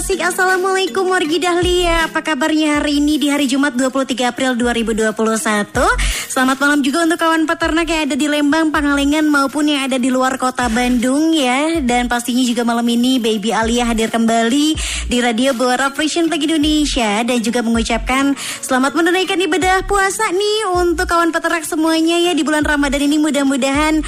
Asik-asik Assalamualaikum wargi Dahlia. Apa kabarnya hari ini di hari Jumat 23 April 2021 Selamat malam juga untuk kawan peternak yang ada di Lembang, Pangalengan maupun yang ada di luar kota Bandung ya Dan pastinya juga malam ini Baby Alia hadir kembali di Radio Bora Frisian Flag Indonesia Dan juga mengucapkan selamat menunaikan ibadah puasa nih untuk kawan peternak semuanya ya Di bulan Ramadan ini mudah-mudahan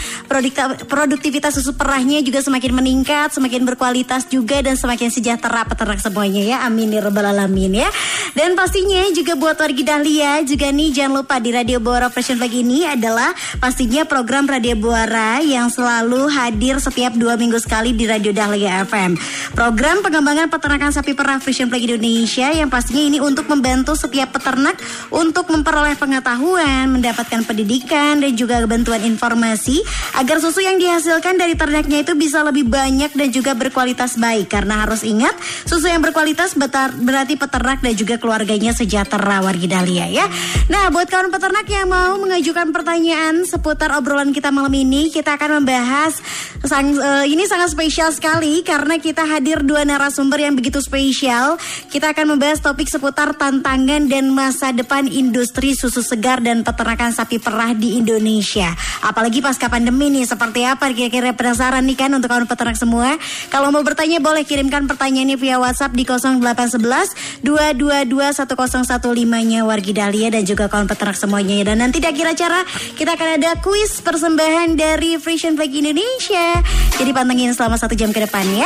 produktivitas susu perahnya juga semakin meningkat, semakin berkualitas juga dan semakin sejahtera peternak semuanya ya. Amin ya alamin ya. Dan pastinya juga buat wargi Dahlia juga nih jangan lupa di Radio Buara Fashion Flag ini adalah pastinya program Radio Buara yang selalu hadir setiap dua minggu sekali di Radio Dahlia FM. Program pengembangan peternakan sapi perah Fashion Flag Indonesia yang pastinya ini untuk membantu setiap peternak untuk memperoleh pengetahuan, mendapatkan pendidikan dan juga bantuan informasi agar susu yang dihasilkan dari ternaknya itu bisa lebih banyak dan juga berkualitas berkualitas baik karena harus ingat susu yang berkualitas berarti peternak dan juga keluarganya sejahtera wargi Dahlia ya. Nah, buat kawan peternak yang mau mengajukan pertanyaan seputar obrolan kita malam ini, kita akan membahas sang, uh, ini sangat spesial sekali karena kita hadir dua narasumber yang begitu spesial. Kita akan membahas topik seputar tantangan dan masa depan industri susu segar dan peternakan sapi perah di Indonesia. Apalagi pasca pandemi nih, seperti apa kira-kira penasaran nih kan untuk kawan peternak semua? Kalau mau bertanya boleh kirimkan pertanyaannya via WhatsApp di 0811 222 1015-nya Wargi Dahlia dan juga kawan peternak semuanya. Dan nanti di akhir acara kita akan ada kuis persembahan dari Frisian Flag Indonesia. Jadi pantengin selama satu jam ke depan ya.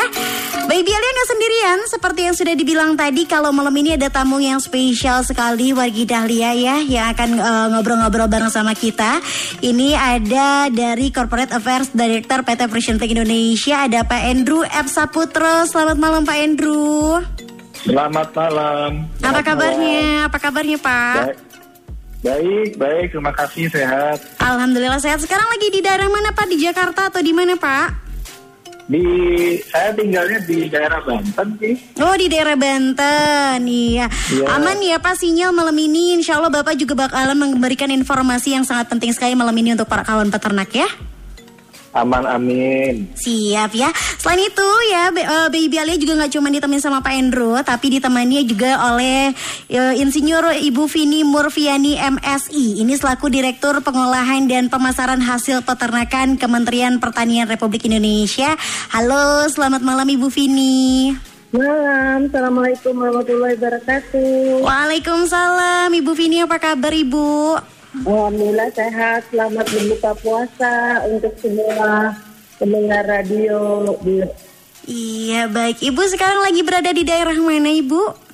Baby Alia nggak sendirian, seperti yang sudah dibilang tadi kalau malam ini ada tamu yang spesial sekali Wargi Dahlia ya yang akan uh, ngobrol-ngobrol bareng sama kita. Ini ada dari Corporate Affairs Director PT Frisian Flag Indonesia ada Pak Andrew F. Sapu Putro. Selamat malam Pak Andrew. Selamat malam. Selamat Apa kabarnya? Malam. Apa kabarnya Pak? Baik. Baik, baik, terima kasih sehat. Alhamdulillah sehat. Sekarang lagi di daerah mana Pak? Di Jakarta atau di mana Pak? Di saya tinggalnya di daerah Banten sih. Oh di daerah Banten, iya. Ya. Aman ya Pak sinyal malam ini. Insya Allah Bapak juga bakalan memberikan informasi yang sangat penting sekali malam ini untuk para kawan peternak ya. Aman amin. Siap ya. Selain itu ya uh, Baby Alia juga nggak cuma ditemani sama Pak Endro, tapi ditemani juga oleh uh, Insinyur Ibu Vini Murfiani MSI. Ini selaku Direktur Pengolahan dan Pemasaran Hasil Peternakan Kementerian Pertanian Republik Indonesia. Halo, selamat malam Ibu Vini. Malam, Assalamualaikum warahmatullahi wabarakatuh. Waalaikumsalam, Ibu Vini apa kabar Ibu? Alhamdulillah sehat, selamat berbuka puasa untuk semua pendengar radio. Iya baik, Ibu sekarang lagi berada di daerah mana Ibu?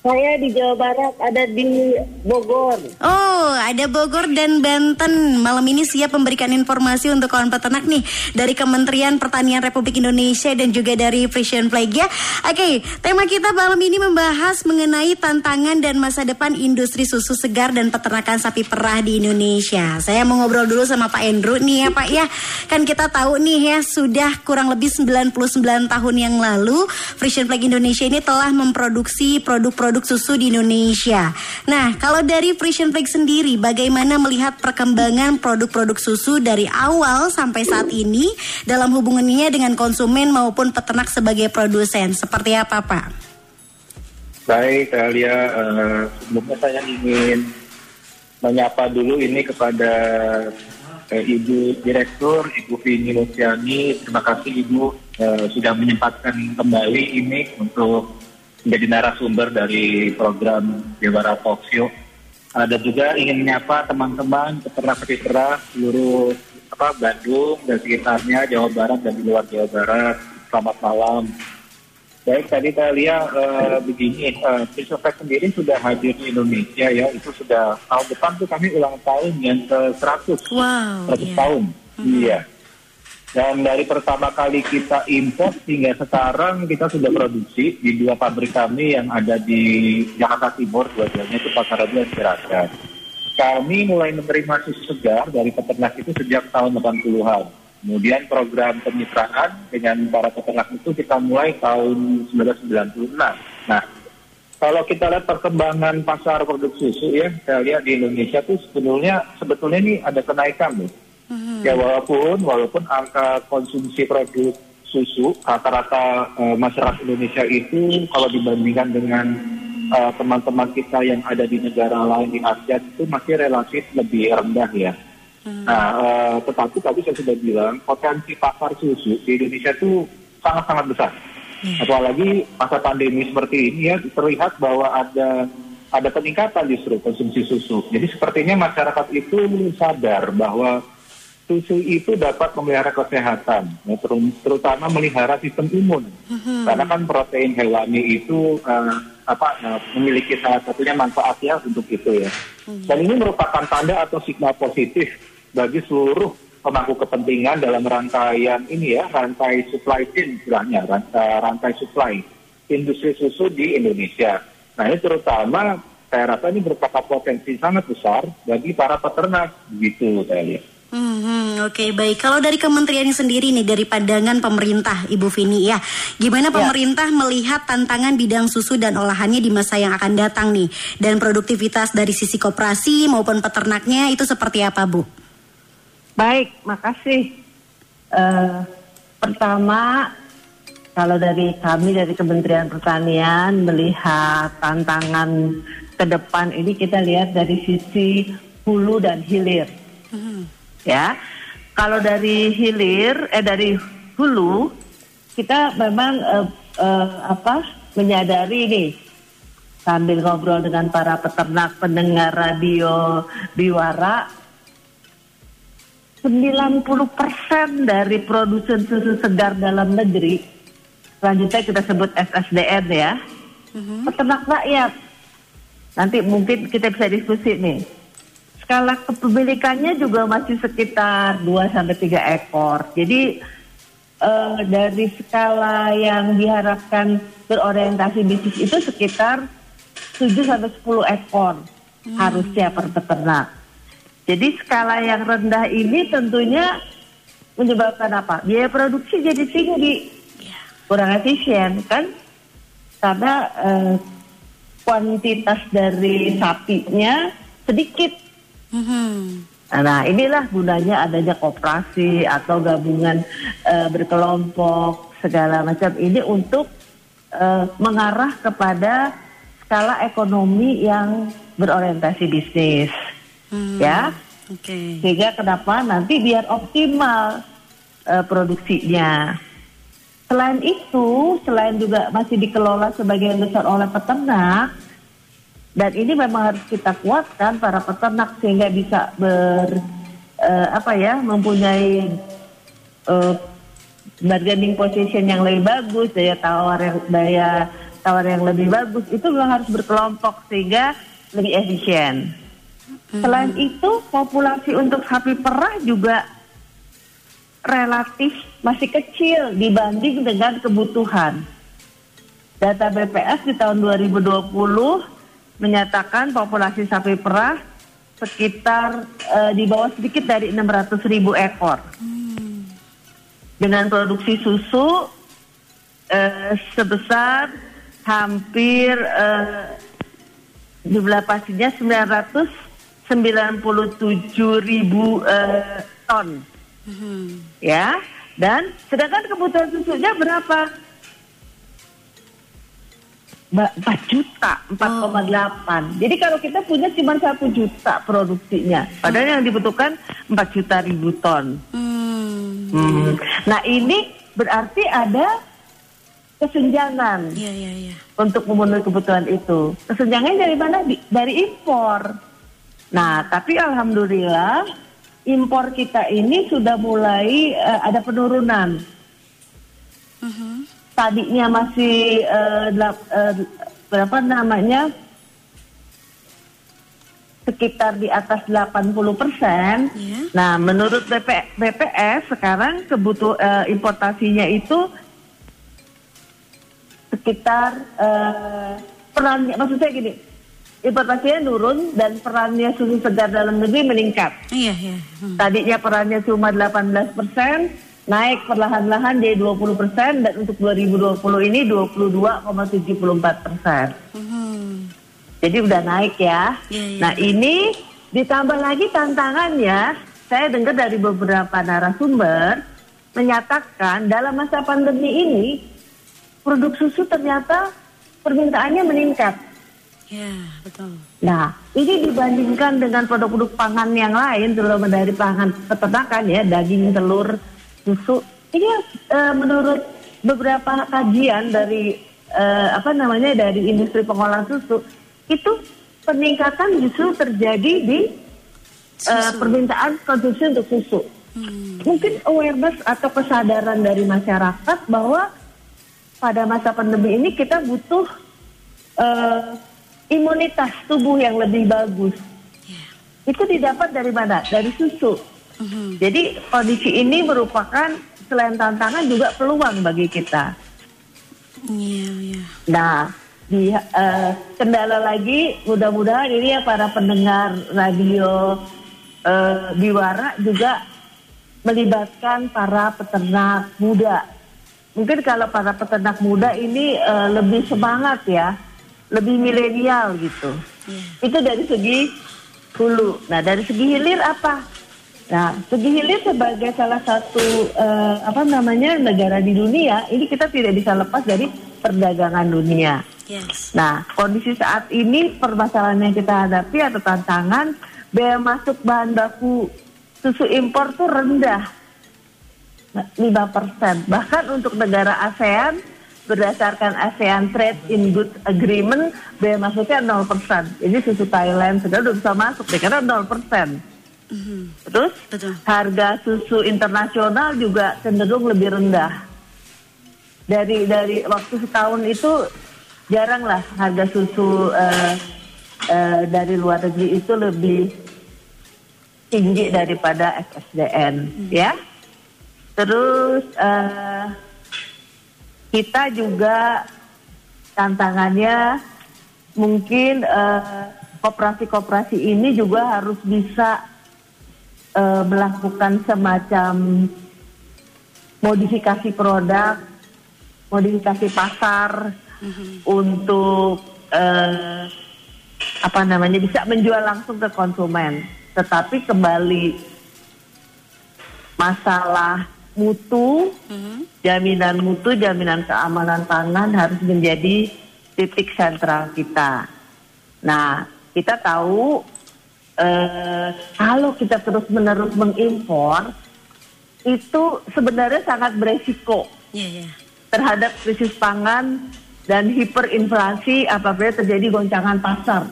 Saya di Jawa Barat, ada di Bogor. Oh, ada Bogor dan Banten. Malam ini siap memberikan informasi untuk kawan peternak nih dari Kementerian Pertanian Republik Indonesia dan juga dari Frisian Flag ya. Oke, tema kita malam ini membahas mengenai tantangan dan masa depan industri susu segar dan peternakan sapi perah di Indonesia. Saya mau ngobrol dulu sama Pak Endro nih ya Pak ya. Kan kita tahu nih ya sudah kurang lebih 99 tahun yang lalu Frisian Flag Indonesia ini telah memproduksi produk-produk produk susu di Indonesia. Nah, kalau dari Frisian Flag sendiri, bagaimana melihat perkembangan produk-produk susu dari awal sampai saat ini dalam hubungannya dengan konsumen maupun peternak sebagai produsen? Seperti apa, Pak? Baik, Alia. Uh, sebelumnya saya ingin menyapa dulu ini kepada uh, Ibu Direktur, Ibu Vini Luciani. Terima kasih Ibu uh, sudah menyempatkan kembali ini untuk menjadi narasumber dari program Jawara Talk Show. Ada juga ingin menyapa teman-teman peternak-peternak seluruh apa Bandung dan sekitarnya Jawa Barat dan di luar Jawa Barat. Selamat malam. Baik, tadi saya lihat uh, begini, uh, sendiri sudah hadir di Indonesia ya, itu sudah tahun depan tuh kami ulang tahun yang ke 100, wow, 100 yeah. tahun. Mm -hmm. Iya. Dan dari pertama kali kita import hingga sekarang kita sudah produksi di dua pabrik kami yang ada di Jakarta Timur, dua-duanya itu Pasar dan Ciracas. Kami mulai menerima susu segar dari peternak itu sejak tahun 80-an. Kemudian program kemitraan dengan para peternak itu kita mulai tahun 1996. Nah, kalau kita lihat perkembangan pasar produk susu ya, saya lihat di Indonesia tuh sebetulnya sebetulnya ini ada kenaikan nih. Ya walaupun walaupun angka konsumsi produk susu rata-rata eh, masyarakat Indonesia itu kalau dibandingkan dengan eh, teman-teman kita yang ada di negara lain di Asia itu masih relatif lebih rendah ya. Nah, eh, tetapi tadi saya sudah bilang potensi pasar susu di Indonesia itu sangat-sangat besar. Apalagi masa pandemi seperti ini ya terlihat bahwa ada ada peningkatan justru konsumsi susu. Jadi sepertinya masyarakat itu sadar bahwa susu itu dapat memelihara kesehatan, ya, teru- terutama melihara sistem imun. Karena kan protein hewani itu eh, apa eh, memiliki salah satunya manfaatnya untuk itu ya. Dan ini merupakan tanda atau signal positif bagi seluruh pemangku kepentingan dalam rangkaian ini ya, rantai supply chain istilahnya, rantai, rantai supply industri susu di Indonesia. Nah ini terutama saya rasa ini merupakan potensi sangat besar bagi para peternak, begitu saya lihat. Hmm, Oke baik. Kalau dari kementerian sendiri nih dari pandangan pemerintah Ibu Vini ya, gimana pemerintah melihat tantangan bidang susu dan olahannya di masa yang akan datang nih dan produktivitas dari sisi koperasi maupun peternaknya itu seperti apa Bu? Baik, makasih. Eh, pertama, kalau dari kami dari Kementerian Pertanian melihat tantangan ke depan ini kita lihat dari sisi hulu dan hilir. Ya, kalau dari hilir, eh dari hulu, kita memang eh, eh, apa menyadari nih sambil ngobrol dengan para peternak pendengar radio Biwara 90% dari produsen susu segar dalam negeri, selanjutnya kita sebut SSDN ya, peternak rakyat. Nanti mungkin kita bisa diskusi nih. Skala kepemilikannya juga masih sekitar 2 sampai 3 ekor. Jadi eh, dari skala yang diharapkan berorientasi bisnis itu sekitar 7 sampai 10 ekor harusnya per peternak. Jadi skala yang rendah ini tentunya menyebabkan apa? Biaya produksi jadi tinggi, kurang efisien kan? Karena eh, kuantitas dari sapinya sedikit. Mhm. Nah inilah gunanya adanya koperasi atau gabungan eh, berkelompok segala macam ini untuk eh, mengarah kepada skala ekonomi yang berorientasi bisnis, Hmm, ya Oke. sehingga kenapa nanti biar optimal eh, produksinya. Selain itu, selain juga masih dikelola sebagian besar oleh peternak, dan ini memang harus kita kuatkan para peternak sehingga bisa ber eh, apa ya mempunyai eh, bargaining position yang lebih bagus, daya tawar yang daya tawar yang lebih bagus itu memang harus berkelompok sehingga lebih efisien. Selain itu, populasi untuk sapi perah juga relatif masih kecil dibanding dengan kebutuhan. Data BPS di tahun 2020 menyatakan populasi sapi perah sekitar eh, di bawah sedikit dari 600 ribu ekor. Dengan produksi susu eh, sebesar hampir eh, jumlah pastinya 997 ribu eh, ton. Ya dan sedangkan kebutuhan susunya berapa 4 juta 4,8 jadi kalau kita punya cuma satu juta produksinya padahal yang dibutuhkan 4 juta ribu ton Hmm. Hmm. nah ini berarti ada kesenjangan Iya iya iya. untuk memenuhi kebutuhan itu. Kesenjangannya dari mana? Di- dari impor. Nah, tapi alhamdulillah impor kita ini sudah mulai eh, ada penurunan. Tadinya masih eh, delap- eh, berapa namanya? sekitar di atas 80 persen. Iya. Nah, menurut BP, BPS sekarang kebutuh eh, importasinya itu sekitar eh, perannya, maksud saya gini, importasinya turun dan perannya susu segar dalam negeri meningkat. Iya, iya. Hmm. Tadinya perannya cuma 18 persen, naik perlahan-lahan jadi 20 persen dan untuk 2020 ini 22,74 persen. Hmm. Jadi udah naik ya. Iya. Nah ini ditambah lagi tantangannya, saya dengar dari beberapa narasumber menyatakan dalam masa pandemi ini produk susu ternyata permintaannya meningkat. Ya, betul. Nah, ini dibandingkan dengan produk-produk pangan yang lain, terutama dari pangan peternakan ya, daging, telur, susu. Ini eh, menurut beberapa kajian dari eh, apa namanya dari industri pengolahan susu, itu peningkatan justru terjadi di eh, permintaan konsumsi untuk susu. Hmm. Mungkin awareness atau kesadaran dari masyarakat bahwa pada masa pandemi ini kita butuh eh, imunitas tubuh yang lebih bagus. Ya. Itu didapat dari mana? Dari susu. Jadi kondisi ini merupakan selain tantangan juga peluang bagi kita. Iya, iya. Nah, di eh, kendala lagi mudah-mudahan ini ya para pendengar radio eh, Biwara juga melibatkan para peternak muda. Mungkin kalau para peternak muda ini eh, lebih semangat ya, lebih milenial gitu. Iya. Itu dari segi hulu. Nah, dari segi hilir apa? Nah, segi hilir sebagai salah satu eh, apa namanya negara di dunia, ini kita tidak bisa lepas dari perdagangan dunia. Yes. Nah, kondisi saat ini permasalahan yang kita hadapi atau tantangan biaya masuk bahan baku susu impor tuh rendah. Nah, 5%. Bahkan untuk negara ASEAN berdasarkan ASEAN Trade in Goods Agreement biaya masuknya 0%. Jadi susu Thailand sudah udah bisa masuk deh karena 0%. Mhm. Terus Betul. harga susu internasional juga cenderung lebih rendah. Dari dari waktu setahun itu jarang lah harga susu eh, eh, dari luar negeri itu lebih tinggi daripada FSDN, ya. Terus eh, kita juga tantangannya mungkin eh, koperasi-koperasi ini juga harus bisa eh, melakukan semacam modifikasi produk, modifikasi pasar untuk eh, apa namanya bisa menjual langsung ke konsumen. Tetapi kembali masalah mutu, Mhm. jaminan mutu, jaminan keamanan pangan harus menjadi titik sentral kita. Nah, kita tahu eh, kalau kita terus-menerus mengimpor itu sebenarnya sangat beresiko Iya, iya. terhadap krisis pangan dan hiperinflasi apabila terjadi goncangan pasar.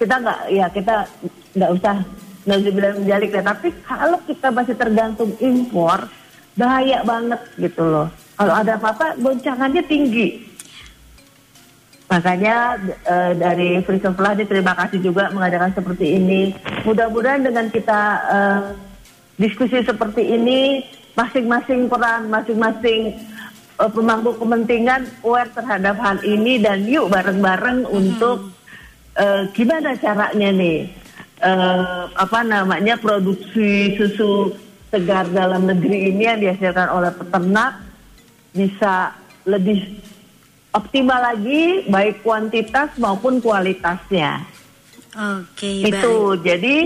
Kita nggak, ya kita nggak usah nggak usah bilang menjalik ya. Tapi kalau kita masih tergantung impor, bahaya banget gitu loh. Kalau ada apa-apa, goncangannya tinggi. Makanya eh, dari Free Supply terima kasih juga mengadakan seperti ini. Mudah-mudahan dengan kita eh, diskusi seperti ini, masing-masing peran, masing-masing eh, pemangku kepentingan aware terhadap hal ini dan yuk bareng-bareng untuk eh, gimana caranya nih eh, apa namanya produksi susu segar dalam negeri ini yang dihasilkan oleh peternak bisa lebih optimal lagi baik kuantitas maupun kualitasnya. Oke, Itu baik. jadi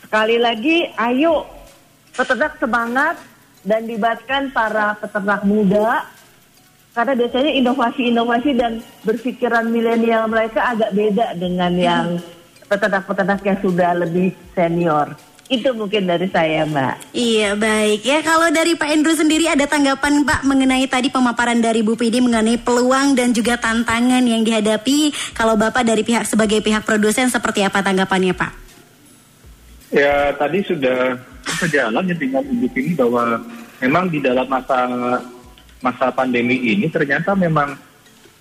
sekali lagi ayo peternak semangat dan libatkan para peternak muda karena biasanya inovasi-inovasi dan berpikiran milenial mereka agak beda dengan yang peternak-peternak yang sudah lebih senior. Itu mungkin dari saya, Mbak. Iya baik ya kalau dari Pak Endro sendiri ada tanggapan Pak mengenai tadi pemaparan dari Bu Pidi mengenai peluang dan juga tantangan yang dihadapi kalau Bapak dari pihak sebagai pihak produsen seperti apa tanggapannya Pak? Ya tadi sudah sejalan ya dengan Ibu ini bahwa memang di dalam masa masa pandemi ini ternyata memang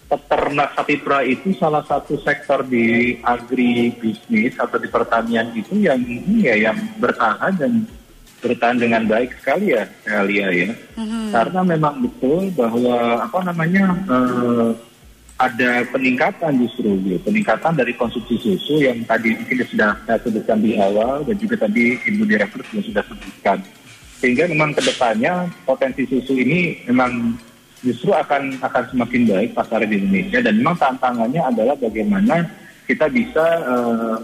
peternak sapi perah itu salah satu sektor di agribisnis atau di pertanian itu yang ini ya yang bertahan dan bertahan dengan baik sekali ya Alia ya. Karena memang betul bahwa apa namanya eh, ada peningkatan justru gitu, peningkatan dari konsumsi susu yang tadi mungkin sudah saya sebutkan di awal dan juga tadi Ibu Direktur juga sudah sebutkan. Sehingga memang ke depannya potensi susu ini memang justru akan akan semakin baik pasar di Indonesia dan memang tantangannya adalah bagaimana kita bisa eh,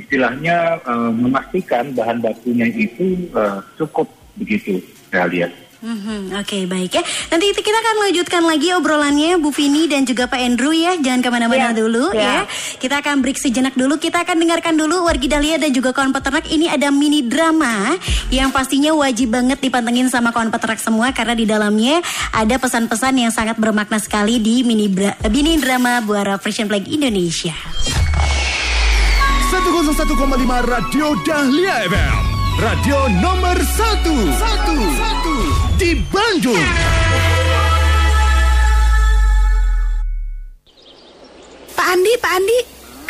istilahnya eh, memastikan bahan bakunya itu eh, cukup begitu saya lihat. Mhm, Oke baik ya. Nanti kita akan lanjutkan lagi obrolannya Bu Vini dan juga Pak Andrew ya. Jangan ke mana-mana Ya, dulu ya. ya. Kita akan break sejenak dulu. Kita akan dengarkan dulu Wargi Dahlia dan juga kawan peternak. Ini ada mini drama yang pastinya wajib banget dipantengin sama kawan peternak semua karena di dalamnya ada pesan-pesan yang sangat bermakna sekali di mini, bra- mini drama Buara Frisian Flag Indonesia. 101,5 Radio Dahlia FM Radio nomor 1 1 Di Bandung Pak Andi, Pak Andi,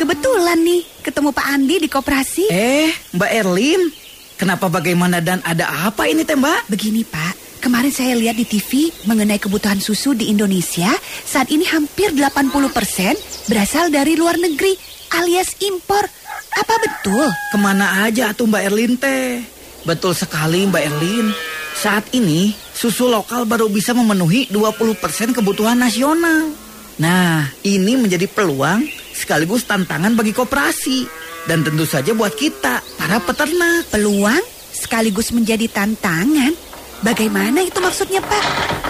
kebetulan nih ketemu Pak Andi di koperasi. Eh, Mbak Erlin, kenapa bagaimana dan ada apa ini teh Mbak? Begini Pak, kemarin saya lihat di TV mengenai kebutuhan susu di Indonesia. Saat ini hampir 80% berasal dari luar negeri alias impor. Apa betul? Ke mana aja tuh Mbak Erlin teh? Betul sekali Mbak Erlin. Saat ini susu lokal baru bisa memenuhi 20% kebutuhan nasional. Nah, ini menjadi peluang sekaligus tantangan bagi koperasi. Dan tentu saja buat kita, para peternak. Peluang sekaligus menjadi tantangan. Bagaimana itu maksudnya Pak?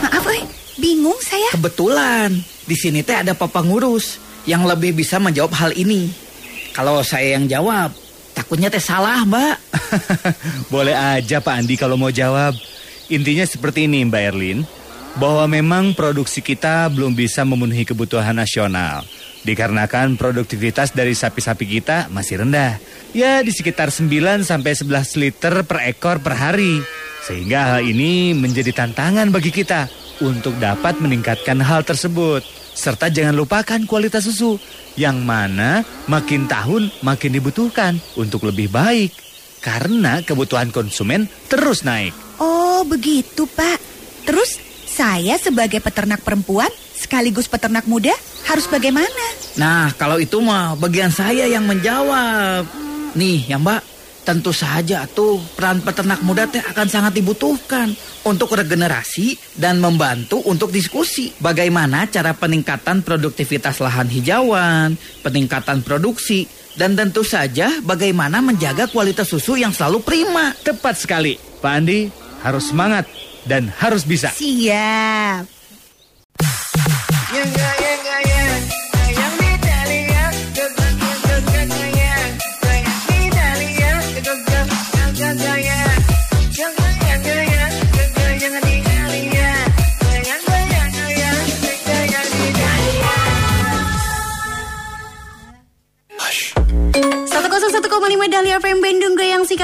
Maaf eh, bingung saya. Kebetulan, di sini teh ada papa ngurus yang lebih bisa menjawab hal ini. Kalau saya yang jawab, takutnya teh salah, Mbak. Boleh aja Pak Andi kalau mau jawab. Intinya seperti ini Mbak Erlin, bahwa memang produksi kita belum bisa memenuhi kebutuhan nasional. Dikarenakan produktivitas dari sapi-sapi kita masih rendah. Ya di sekitar 9 sampai 11 liter per ekor per hari. Sehingga hal ini menjadi tantangan bagi kita untuk dapat meningkatkan hal tersebut. Serta jangan lupakan kualitas susu yang mana makin tahun makin dibutuhkan untuk lebih baik. Karena kebutuhan konsumen terus naik. Oh begitu Pak. Terus saya sebagai peternak perempuan sekaligus peternak muda harus bagaimana? Nah, kalau itu mah bagian saya yang menjawab. Nih, ya Mbak, tentu saja tuh peran peternak muda teh akan sangat dibutuhkan untuk regenerasi dan membantu untuk diskusi bagaimana cara peningkatan produktivitas lahan hijauan, peningkatan produksi, dan tentu saja bagaimana menjaga kualitas susu yang selalu prima. Tepat sekali. Pak Andi harus semangat dan harus bisa. Siap. Satu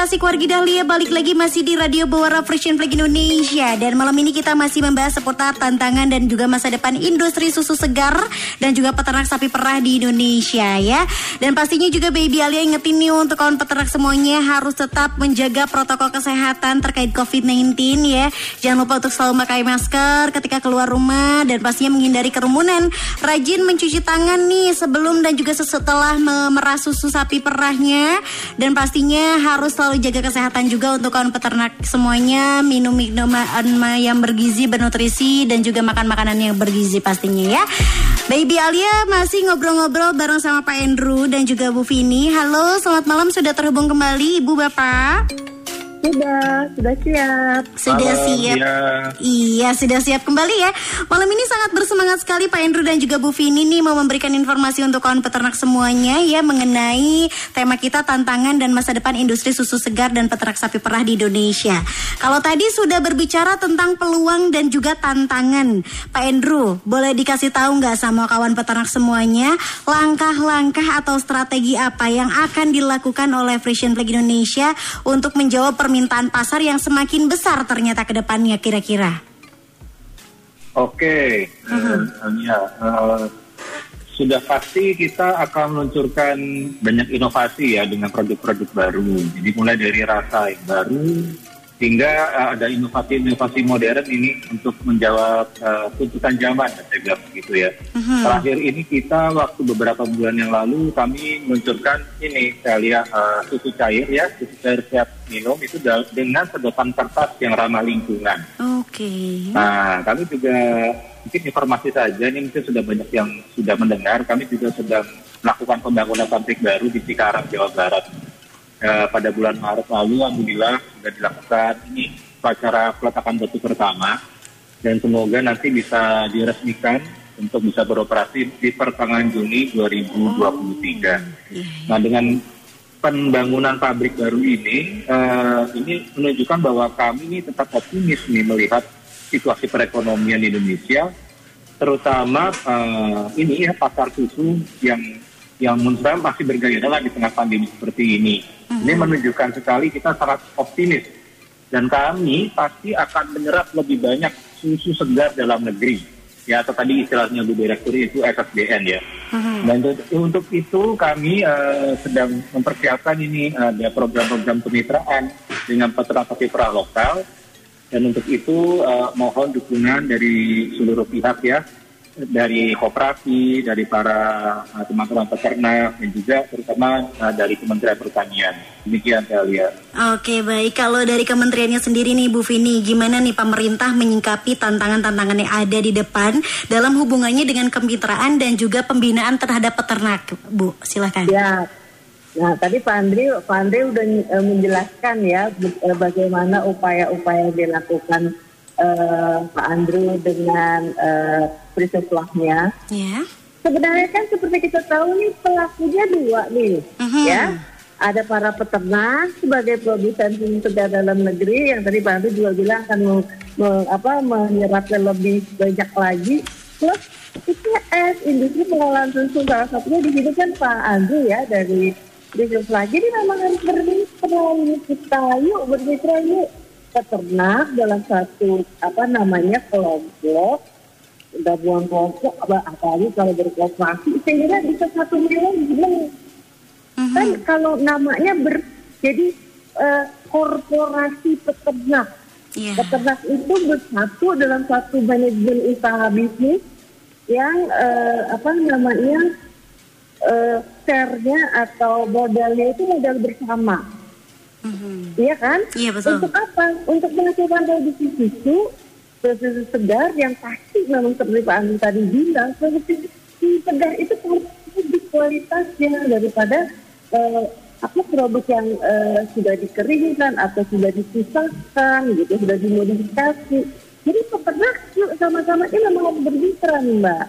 kasih wargi Dahlia balik lagi masih di Radio Bawara Frisian Flag Indonesia. Dan malam ini kita masih membahas seputar tantangan dan juga masa depan industri susu segar dan juga peternak sapi perah di Indonesia ya. Dan pastinya juga Baby Alia ingetin nih untuk kawan peternak semuanya harus tetap menjaga protokol kesehatan terkait COVID-19 ya. Jangan lupa untuk selalu memakai masker ketika keluar rumah dan pastinya menghindari kerumunan. Rajin mencuci tangan nih sebelum dan juga setelah memerah susu sapi perahnya. Dan pastinya harus selalu jaga kesehatan juga untuk kawan peternak semuanya minum minuman yang bergizi bernutrisi dan juga makan makanan yang bergizi pastinya ya. Baby Alia masih ngobrol-ngobrol bareng sama Pak Andrew dan juga Bu Vini. Halo selamat malam sudah terhubung kembali Ibu Bapak Sudah, sudah siap. sudah Halo, siap Dia. Iya, sudah siap kembali ya. Malam ini sangat bersemangat sekali Pak Andrew dan juga Bu Vini nih mau memberikan informasi untuk kawan peternak semuanya ya mengenai tema kita tantangan dan masa depan industri susu segar dan peternak sapi perah di Indonesia. Kalau tadi sudah berbicara tentang peluang dan juga tantangan, Pak Andrew, boleh dikasih tahu nggak sama kawan peternak semuanya langkah-langkah atau strategi apa yang akan dilakukan oleh Frisian Flag Indonesia untuk menjawab permintaan pasar yang semakin besar ternyata ke depannya kira-kira? Oke, eh, ya, eh, sudah pasti kita akan meluncurkan banyak inovasi ya dengan produk-produk baru. Jadi mulai dari rasa yang baru hingga uh, ada inovasi-inovasi modern ini untuk menjawab uh, tuntutan zaman, saya bilang begitu ya. Terakhir ini kita waktu beberapa bulan yang lalu kami meluncurkan ini saya lihat uh, susu cair ya, susu cair siap minum itu dengan sedotan kertas yang ramah lingkungan. Oke. Nah, kami juga mungkin informasi saja ini mungkin sudah banyak yang sudah mendengar. Kami juga sedang melakukan pembangunan pabrik baru di Cikarang, Jawa Barat. Eh, pada bulan Maret lalu, alhamdulillah sudah dilakukan ini upacara peletakan batu pertama dan semoga nanti bisa diresmikan untuk bisa beroperasi di pertengahan Juni 2023. Nah, dengan pembangunan pabrik baru ini, eh, ini menunjukkan bahwa kami ini tetap optimis nih melihat situasi perekonomian Indonesia, terutama eh, ini ya pasar susu yang yang menurut saya masih bergaya di tengah pandemi seperti ini. Ini menunjukkan sekali kita sangat optimis dan kami pasti akan menyerap lebih banyak susu segar dalam negeri. Ya, atau tadi istilahnya Bu Direktur itu SSDN ya. Dan untuk, itu kami eh, sedang mempersiapkan ini ada program-program kemitraan dengan peternak mitra lokal dan untuk itu eh, mohon dukungan dari seluruh pihak ya dari koperasi, dari para eh, teman-teman peternak dan juga terutama eh, dari Kementerian Pertanian. Demikian saya lihat. Oke baik, kalau dari kementeriannya sendiri nih Bu Vini, gimana nih pemerintah menyingkapi tantangan-tantangan yang ada di depan dalam hubungannya dengan kemitraan dan juga pembinaan terhadap peternak, Bu? Silahkan. Ya, nah tadi Pak Andri, Pak Andri udah eh, menjelaskan ya bagaimana upaya-upaya yang dilakukan eh, Pak Andri dengan eh, Prisuflahnya. Ya. Sebenarnya kan seperti kita tahu nih pelakunya dua nih, Mhm. ya. Ada para peternak sebagai produsen segar dalam negeri yang tadi Pak Andri juga bilang akan me- me- apa, menyerapnya lebih banyak lagi. Plus IPS, industri pengolahan susu salah satunya di sini kan Pak Andri ya dari Bisnis lagi ini memang harus bermitra yuk bermitra yuk peternak dalam satu apa namanya kelompok. Gabungan kelompok apa apalagi kalau berkooperasi sehingga bisa satu manajemen kan kalau namanya ber jadi eh, korporasi peternak. Iya. peternak itu bersatu dalam satu manajemen usaha bisnis yang eh, apa namanya eh, share-nya atau modalnya itu modal bersama Mhm. Iya kan? Iya, betul. Untuk apa? Untuk melakukan produksi susu, susu segar yang pasti memang seperti Pak Andi tadi bilang, produksi susu segar itu lebih kualitasnya daripada eh, apa produk yang eh, sudah dikeringkan atau sudah dipisahkan gitu, sudah dimodifikasi. Jadi peternak yuk sama-sama ini memang bermitra nih Mbak,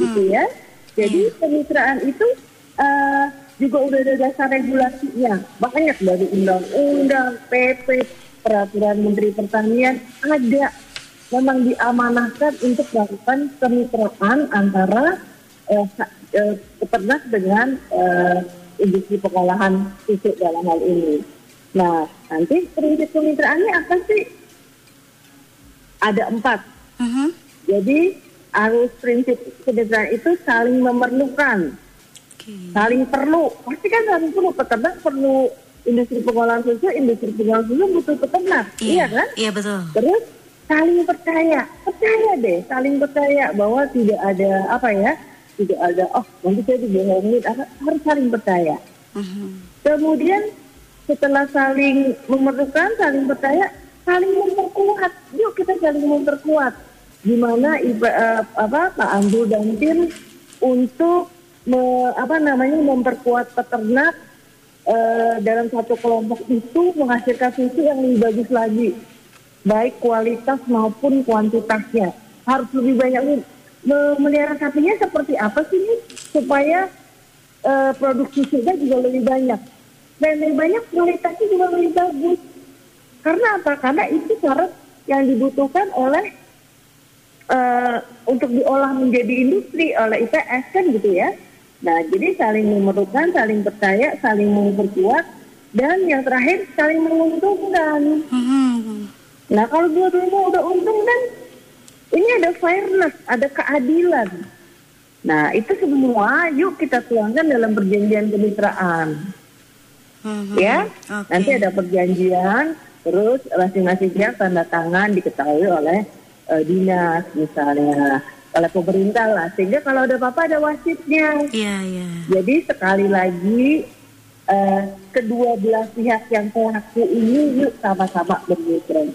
gitu ya. Jadi kemitraan itu eh, juga udah ada dasar regulasinya banyak dari undang-undang, PP, peraturan Menteri Pertanian ada memang diamanahkan untuk melakukan kemitraan antara eh, eh, peternak dengan eh, industri pengolahan susu dalam hal ini. Nah, nanti prinsip kemitraannya apa sih? Ada empat. Mhm. Jadi harus prinsip kemitraan itu saling memerlukan Oke. saling perlu pasti kan saling perlu peternak perlu industri pengolahan susu industri pengolahan susu butuh peternak iya, kan Iya betul. terus saling percaya percaya deh saling percaya bahwa tidak ada apa ya tidak ada oh nanti saya dibohongin harus saling percaya Mhm. kemudian setelah saling memerlukan saling percaya saling memperkuat yuk kita saling memperkuat gimana iba, eh, apa Pak Andu dan tim untuk me- apa namanya memperkuat peternak eh, dalam satu kelompok itu menghasilkan susu yang lebih bagus lagi. Baik kualitas maupun kuantitasnya. Harus lebih banyak memelihara sapinya seperti apa sih nih supaya eh, produksi susunya juga lebih banyak. Dan lebih banyak kualitasnya juga lebih bagus. Karena apa? Karena itu syarat yang dibutuhkan oleh eh, untuk diolah menjadi industri oleh IPS kan gitu ya nah jadi saling memerlukan saling percaya saling memperkuat dan yang terakhir saling menguntungkan Mhm. Nah kalau dua-duanya udah untung kan ini ada fairness, ada keadilan. Nah, itu semua yuk kita tuangkan dalam perjanjian kemitraan. Mhm. Ya, Oke. nanti ada perjanjian, terus masing-masing pihak tanda tangan diketahui oleh eh, dinas misalnya, oleh pemerintah lah. Sehingga kalau ada apa-apa ada wasitnya. Iya, iya. Jadi sekali lagi eh, kedua belah pihak yang pelaku ini yuk sama-sama bermitra.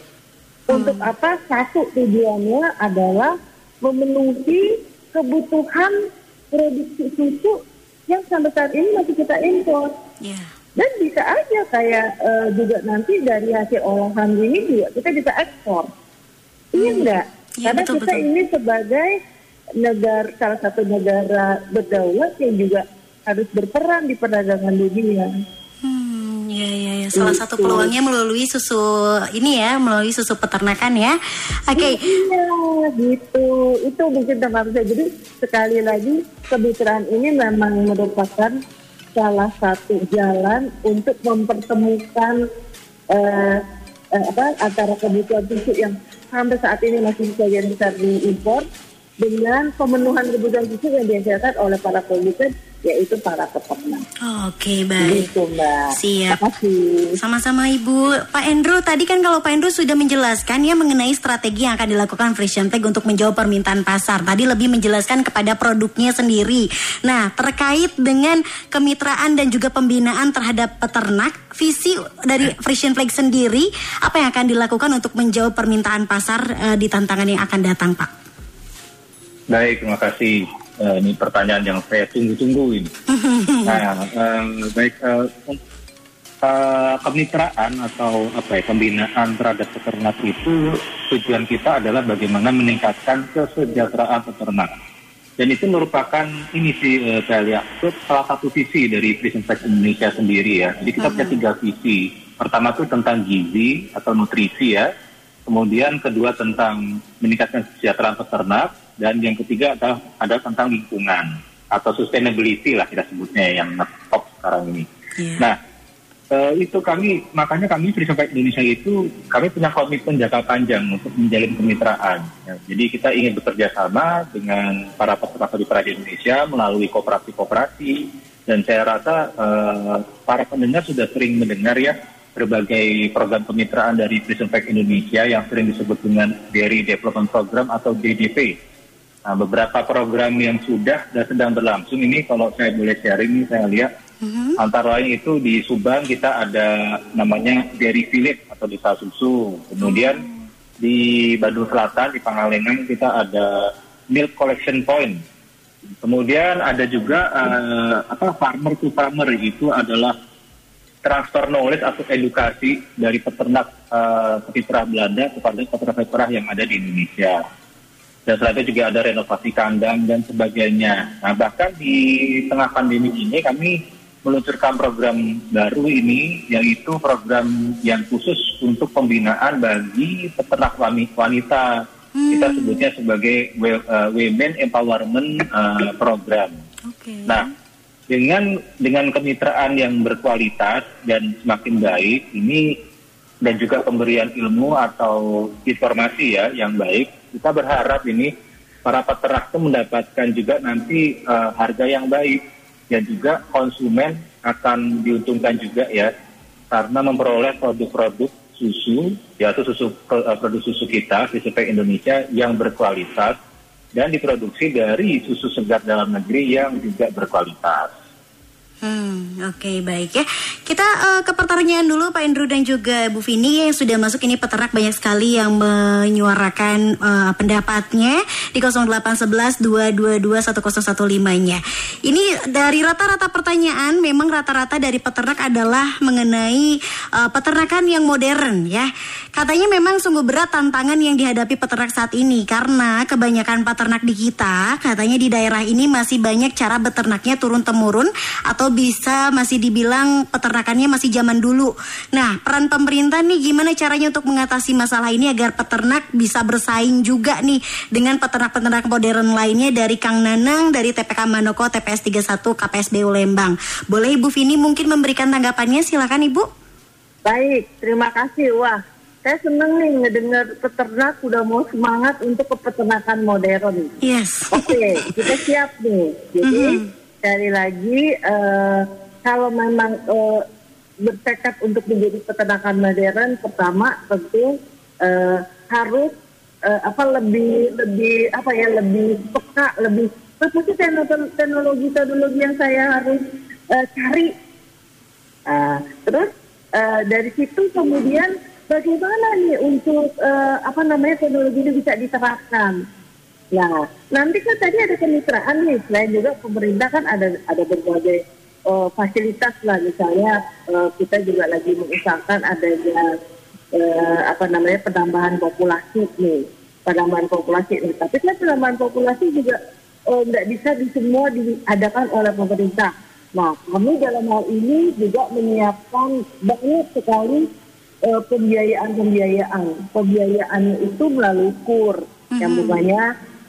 Untuk apa? Satu tujuannya adalah memenuhi kebutuhan produksi susu yang sampai saat ini masih kita impor. Iya. Dan bisa aja kayak eh, juga nanti dari hasil olahan ini juga kita bisa ekspor. Iya enggak? Iya, Karena betul, kita betul. ini sebagai negara salah satu negara berdaulat yang juga harus berperan di perdagangan dunia. Hmm, ya, ya, ya. Salah satu Gitu. peluangnya melalui susu ini ya, melalui susu peternakan ya. Oke. Iya, gitu. Itu mungkin teman saya. Jadi sekali lagi kemitraan ini memang merupakan salah satu jalan untuk mempertemukan eh, eh, apa antara kebutuhan susu yang sampai saat ini masih sebagian besar diimpor dengan pemenuhan kebutuhan susu yang dihasilkan oleh para produsen yaitu para peternak. Oke, baik. Gitu Mbak. Siap. Terima kasih. Sama-sama Ibu. Pak Endro, tadi kan kalau Pak Endro sudah menjelaskan ya mengenai strategi yang akan dilakukan Frisian Tech untuk menjawab permintaan pasar. Tadi lebih menjelaskan kepada produknya sendiri. Nah, terkait dengan kemitraan dan juga pembinaan terhadap peternak, visi dari Frisian Flag sendiri, apa yang akan dilakukan untuk menjawab permintaan pasar eh, di tantangan yang akan datang, Pak? Baik, terima kasih. Eh, ini pertanyaan yang saya tunggu-tunggu ini. nah, eh, baik eh, eh, kemitraan atau apa ya pembinaan terhadap peternak itu tujuan kita adalah bagaimana meningkatkan kesejahteraan peternak. Dan itu merupakan ini sih eh, saya lihat itu salah satu visi dari Prison Indonesia sendiri ya. Jadi kita punya tiga visi. Pertama itu tentang gizi atau nutrisi ya. Kemudian kedua tentang meningkatkan kesejahteraan peternak dan yang ketiga adalah ada tentang lingkungan atau sustainability lah kita sebutnya yang top sekarang ini. Iya. Nah, eh, itu kami makanya kami Free Sampai Indonesia itu kami punya komitmen jangka panjang untuk menjalin kemitraan. Ya, jadi kita ingin bekerja sama dengan para peternak di peradi Indonesia melalui kooperasi-kooperasi dan saya rasa eh, para pendengar sudah sering mendengar ya berbagai program kemitraan dari Prison Pack Indonesia yang sering disebut dengan Dairy Development Program atau DDP. Nah, beberapa program yang sudah dan sedang berlangsung ini kalau saya boleh sharing ini saya lihat antara lain itu di Subang kita ada namanya Dairy Village atau desa susu. Kemudian di Bandung Selatan di Pangalengan kita ada Milk Collection Point. Kemudian ada juga eh, apa farmer to farmer itu adalah transfer knowledge atau edukasi dari peternak eh, peternak Belanda kepada peternak-peternak yang ada di Indonesia. Dan selain itu juga ada renovasi kandang dan sebagainya. Nah bahkan di tengah pandemi ini kami meluncurkan program baru ini yaitu program yang khusus untuk pembinaan bagi peternak wani- wanita. Kita sebutnya sebagai eh, Women Empowerment eh, Program. Oke. Nah, dengan dengan kemitraan yang berkualitas dan semakin baik ini dan juga pemberian ilmu atau informasi ya yang baik, kita berharap ini para peternak itu mendapatkan juga nanti eh, harga yang baik dan juga konsumen akan diuntungkan juga ya karena memperoleh produk-produk susu yaitu susu eh, produk susu kita susu Pack Indonesia yang berkualitas dan diproduksi dari susu segar dalam negeri yang juga berkualitas. Hmm, oke baik ya. Kita eh, ke pertanyaan dulu Pak Indro dan juga Bu Vini yang sudah masuk ini peternak banyak sekali yang menyuarakan eh, pendapatnya di 0811 222 1015-nya. Ini dari rata-rata pertanyaan memang rata-rata dari peternak adalah mengenai eh, peternakan yang modern ya. Katanya memang sungguh berat tantangan yang dihadapi peternak saat ini karena kebanyakan peternak di kita katanya di daerah ini masih banyak cara beternaknya turun temurun atau bisa masih dibilang peternakannya masih zaman dulu. Nah, peran pemerintah nih gimana caranya untuk mengatasi masalah ini agar peternak bisa bersaing juga nih dengan peternak-peternak modern lainnya dari Kang Nanang, dari TPK Manoko, TPS 31, KPSBU Lembang. Boleh Ibu Vini mungkin memberikan tanggapannya? Silakan Ibu. Baik, terima kasih. Wah, saya seneng nih ngedengar peternak udah mau semangat untuk ke peternakan modern. Yes. Oke, kita siap nih. Jadi sekali lagi eh, kalau memang eh, bertekad untuk menjadi peternakan modern, pertama tentu eh, harus eh, apa lebih lebih apa ya lebih peka, lebih apa sih teknologi teknologi yang saya harus eh, cari. Ah, terus eh, dari situ kemudian bagaimana nih untuk eh, apa namanya teknologi ini bisa diterapkan? Nah, nanti kan tadi ada kemitraan nih, selain juga pemerintah kan ada ada berbagai eh, fasilitas lah, misalnya eh, kita juga lagi mengusahakan adanya eh, apa namanya penambahan populasi nih, penambahan populasi nih. Tapi kan penambahan populasi juga nggak bisa di semua diadakan oleh pemerintah. Nah, kami dalam hal ini juga menyiapkan banyak sekali eh, pembiayaan-pembiayaan. Pembiayaannya itu melalui KUR yang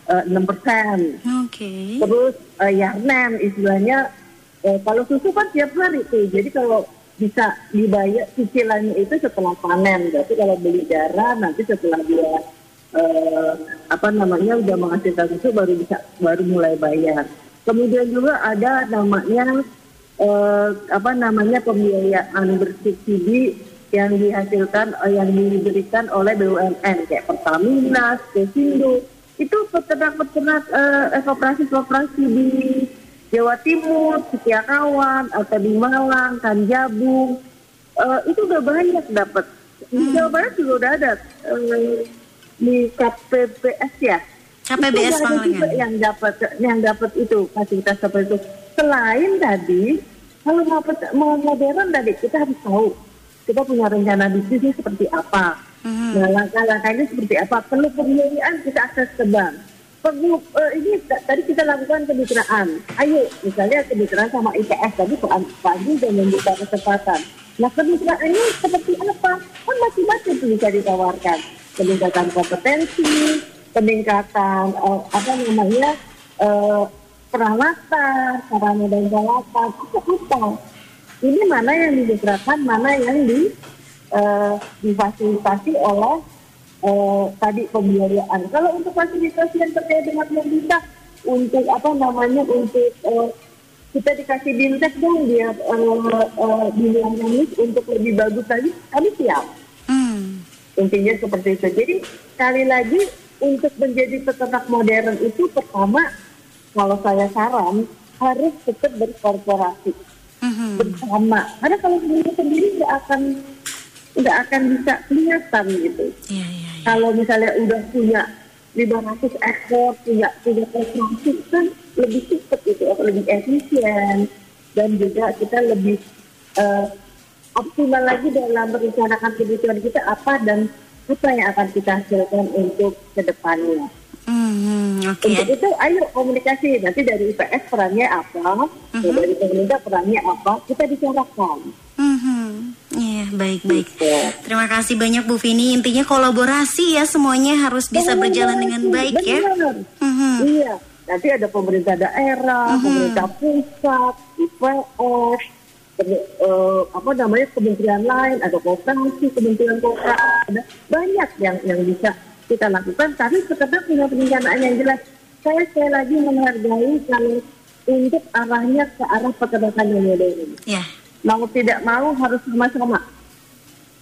eh, 6%. Oke. Terus eh, Yarnen istilahnya eh, kalau susu kan tiap hari tuh. Jadi kalau bisa dibayar cicilannya itu setelah panen. Berarti kalau beli darah nanti setelah dia eh, apa namanya udah menghasilkan susu baru bisa baru mulai bayar. Kemudian juga ada namanya eh, apa namanya pembiayaan bersubsidi yang dihasilkan yang diberikan oleh BUMN kayak Pertamina, Stesindo itu peternak-peternak eh, koperasi-koperasi di Jawa Timur, Setiakawan, atau di Malang, Kanjabung, eh, itu udah banyak dapat. Di Jawa Barat juga udah ada eh, di KPPS ya. KPBS Pangalengan. yang dapat yang dapat itu fasilitas seperti itu. Selain tadi, kalau mau, mau modern tadi kita harus tahu kita punya rencana bisnisnya seperti apa. Nah, langkah-langkahnya seperti apa? Perlu pembiayaan kita akses ke bank. Perlu eh, ini tadi kita lakukan kemitraan. Ayo, misalnya kemitraan sama IPS tadi Pak sudah membuka kesempatan. Nah, kemitraannya seperti apa? Kan tuh bisa ditawarkan. Peningkatan kompetensi, peningkatan eh, apa namanya eh, peralatan, sarana dan peralatan, apa apa. Ini mana yang dimitrakan, mana yang di eh, difasilitasi oleh eh, tadi pembiayaan. Kalau untuk fasilitasi yang terkait dengan pemerintah, untuk apa namanya, untuk eh, kita dikasih bintek dong dia eh, bimbingan teknis untuk lebih bagus lagi, kami siap. Hmm. Intinya seperti itu. Jadi sekali lagi untuk menjadi peternak modern itu pertama kalau saya saran harus tetap berkorporasi Mhm. bersama. Karena kalau sendiri sendiri nggak akan nggak akan bisa kelihatan gitu. Iya, iya, iya. Kalau misalnya udah punya 500 ekor, punya punya kooperasi kan lebih cepat gitu, lebih efisien dan juga kita lebih eh, optimal lagi dalam merencanakan kebutuhan kita apa dan apa yang akan kita hasilkan untuk ke depannya. Mhm, Oke. Untuk itu ayo komunikasi nanti dari IPS perannya apa, dari pemerintah perannya apa, kita bicarakan. Mhm. Iya, baik-baik. Gitu. Terima kasih banyak Bu Vini. Intinya kolaborasi ya semuanya harus bisa berjalan dengan baik ya. Benar. Mhm. Iya, nanti ada pemerintah daerah, pemerintah pusat, IPS, eh, apa namanya kementerian lain, ada koperasi, kementerian koperasi, ada banyak yang yang bisa kita lakukan. Tapi sekedar punya perencanaan yang jelas. Saya sekali lagi menghargai kalau untuk arahnya ke arah peternakan yang modern. Ya. Mau tidak mau harus sama-sama.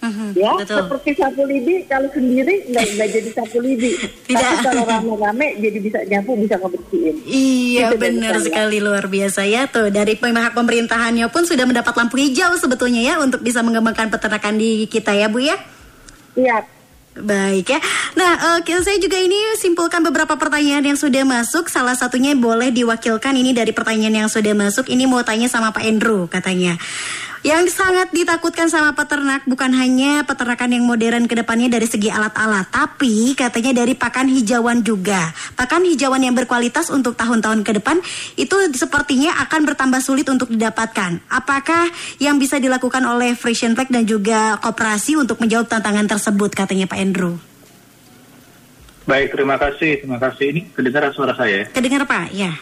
Mhm, Ya, Betul. seperti sapu lidi kalau sendiri nggak nggak jadi sapu lidi. Tidak. Tapi kalau rame-rame jadi bisa nyapu, bisa ngebersihin. Iya benar sekali luar biasa ya tuh dari pihak pemerintahannya pun sudah mendapat lampu hijau sebetulnya ya untuk bisa mengembangkan peternakan di kita ya Bu ya. Iya, Baik ya. Nah, oke, saya juga ini simpulkan beberapa pertanyaan yang sudah masuk. Salah satunya boleh diwakilkan ini dari pertanyaan yang sudah masuk. Ini mau tanya sama Pak Andrew katanya. Yang sangat ditakutkan sama peternak bukan hanya peternakan yang modern ke depannya dari segi alat-alat, tapi katanya dari pakan hijauan juga. Pakan hijauan yang berkualitas untuk tahun-tahun ke depan itu sepertinya akan bertambah sulit untuk didapatkan. Apakah yang bisa dilakukan oleh Frisian Flag dan juga koperasi untuk menjawab tantangan tersebut katanya Pak Andrew? Baik, terima kasih. Terima kasih. Ini kedengaran suara saya ya? Kedengar Pak? Ya.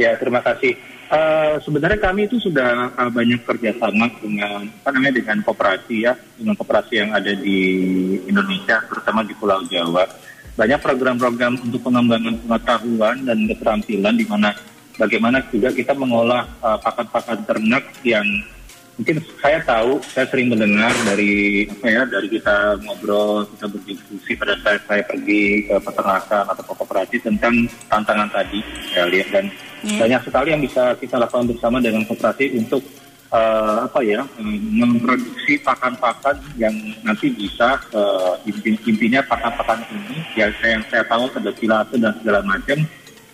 Ya, terima kasih. Eh, sebenarnya kami itu sudah uh, banyak kerjasama dengan apa namanya dengan koperasi ya, dengan koperasi yang ada di Indonesia, terutama di Pulau Jawa. Banyak program-program untuk pengembangan pengetahuan dan keterampilan di mana bagaimana juga kita mengolah uh, pakan-pakan ternak yang mungkin saya tahu, saya sering mendengar dari apa ya, dari kita ngobrol, kita berdiskusi pada saat saya pergi ke peternakan atau ke koperasi tentang tantangan tadi, saya lihat dan Ya. banyak sekali yang bisa kita lakukan bersama dengan koperasi untuk eh, apa ya eh, memproduksi pakan-pakan yang nanti bisa eh, inti- intinya pakan-pakan ini ya saya yang saya tahu ada pilato dan segala macam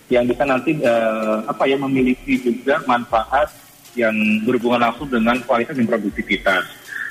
yang bisa nanti eh, apa ya memiliki juga manfaat yang berhubungan langsung dengan kualitas dan produktivitas.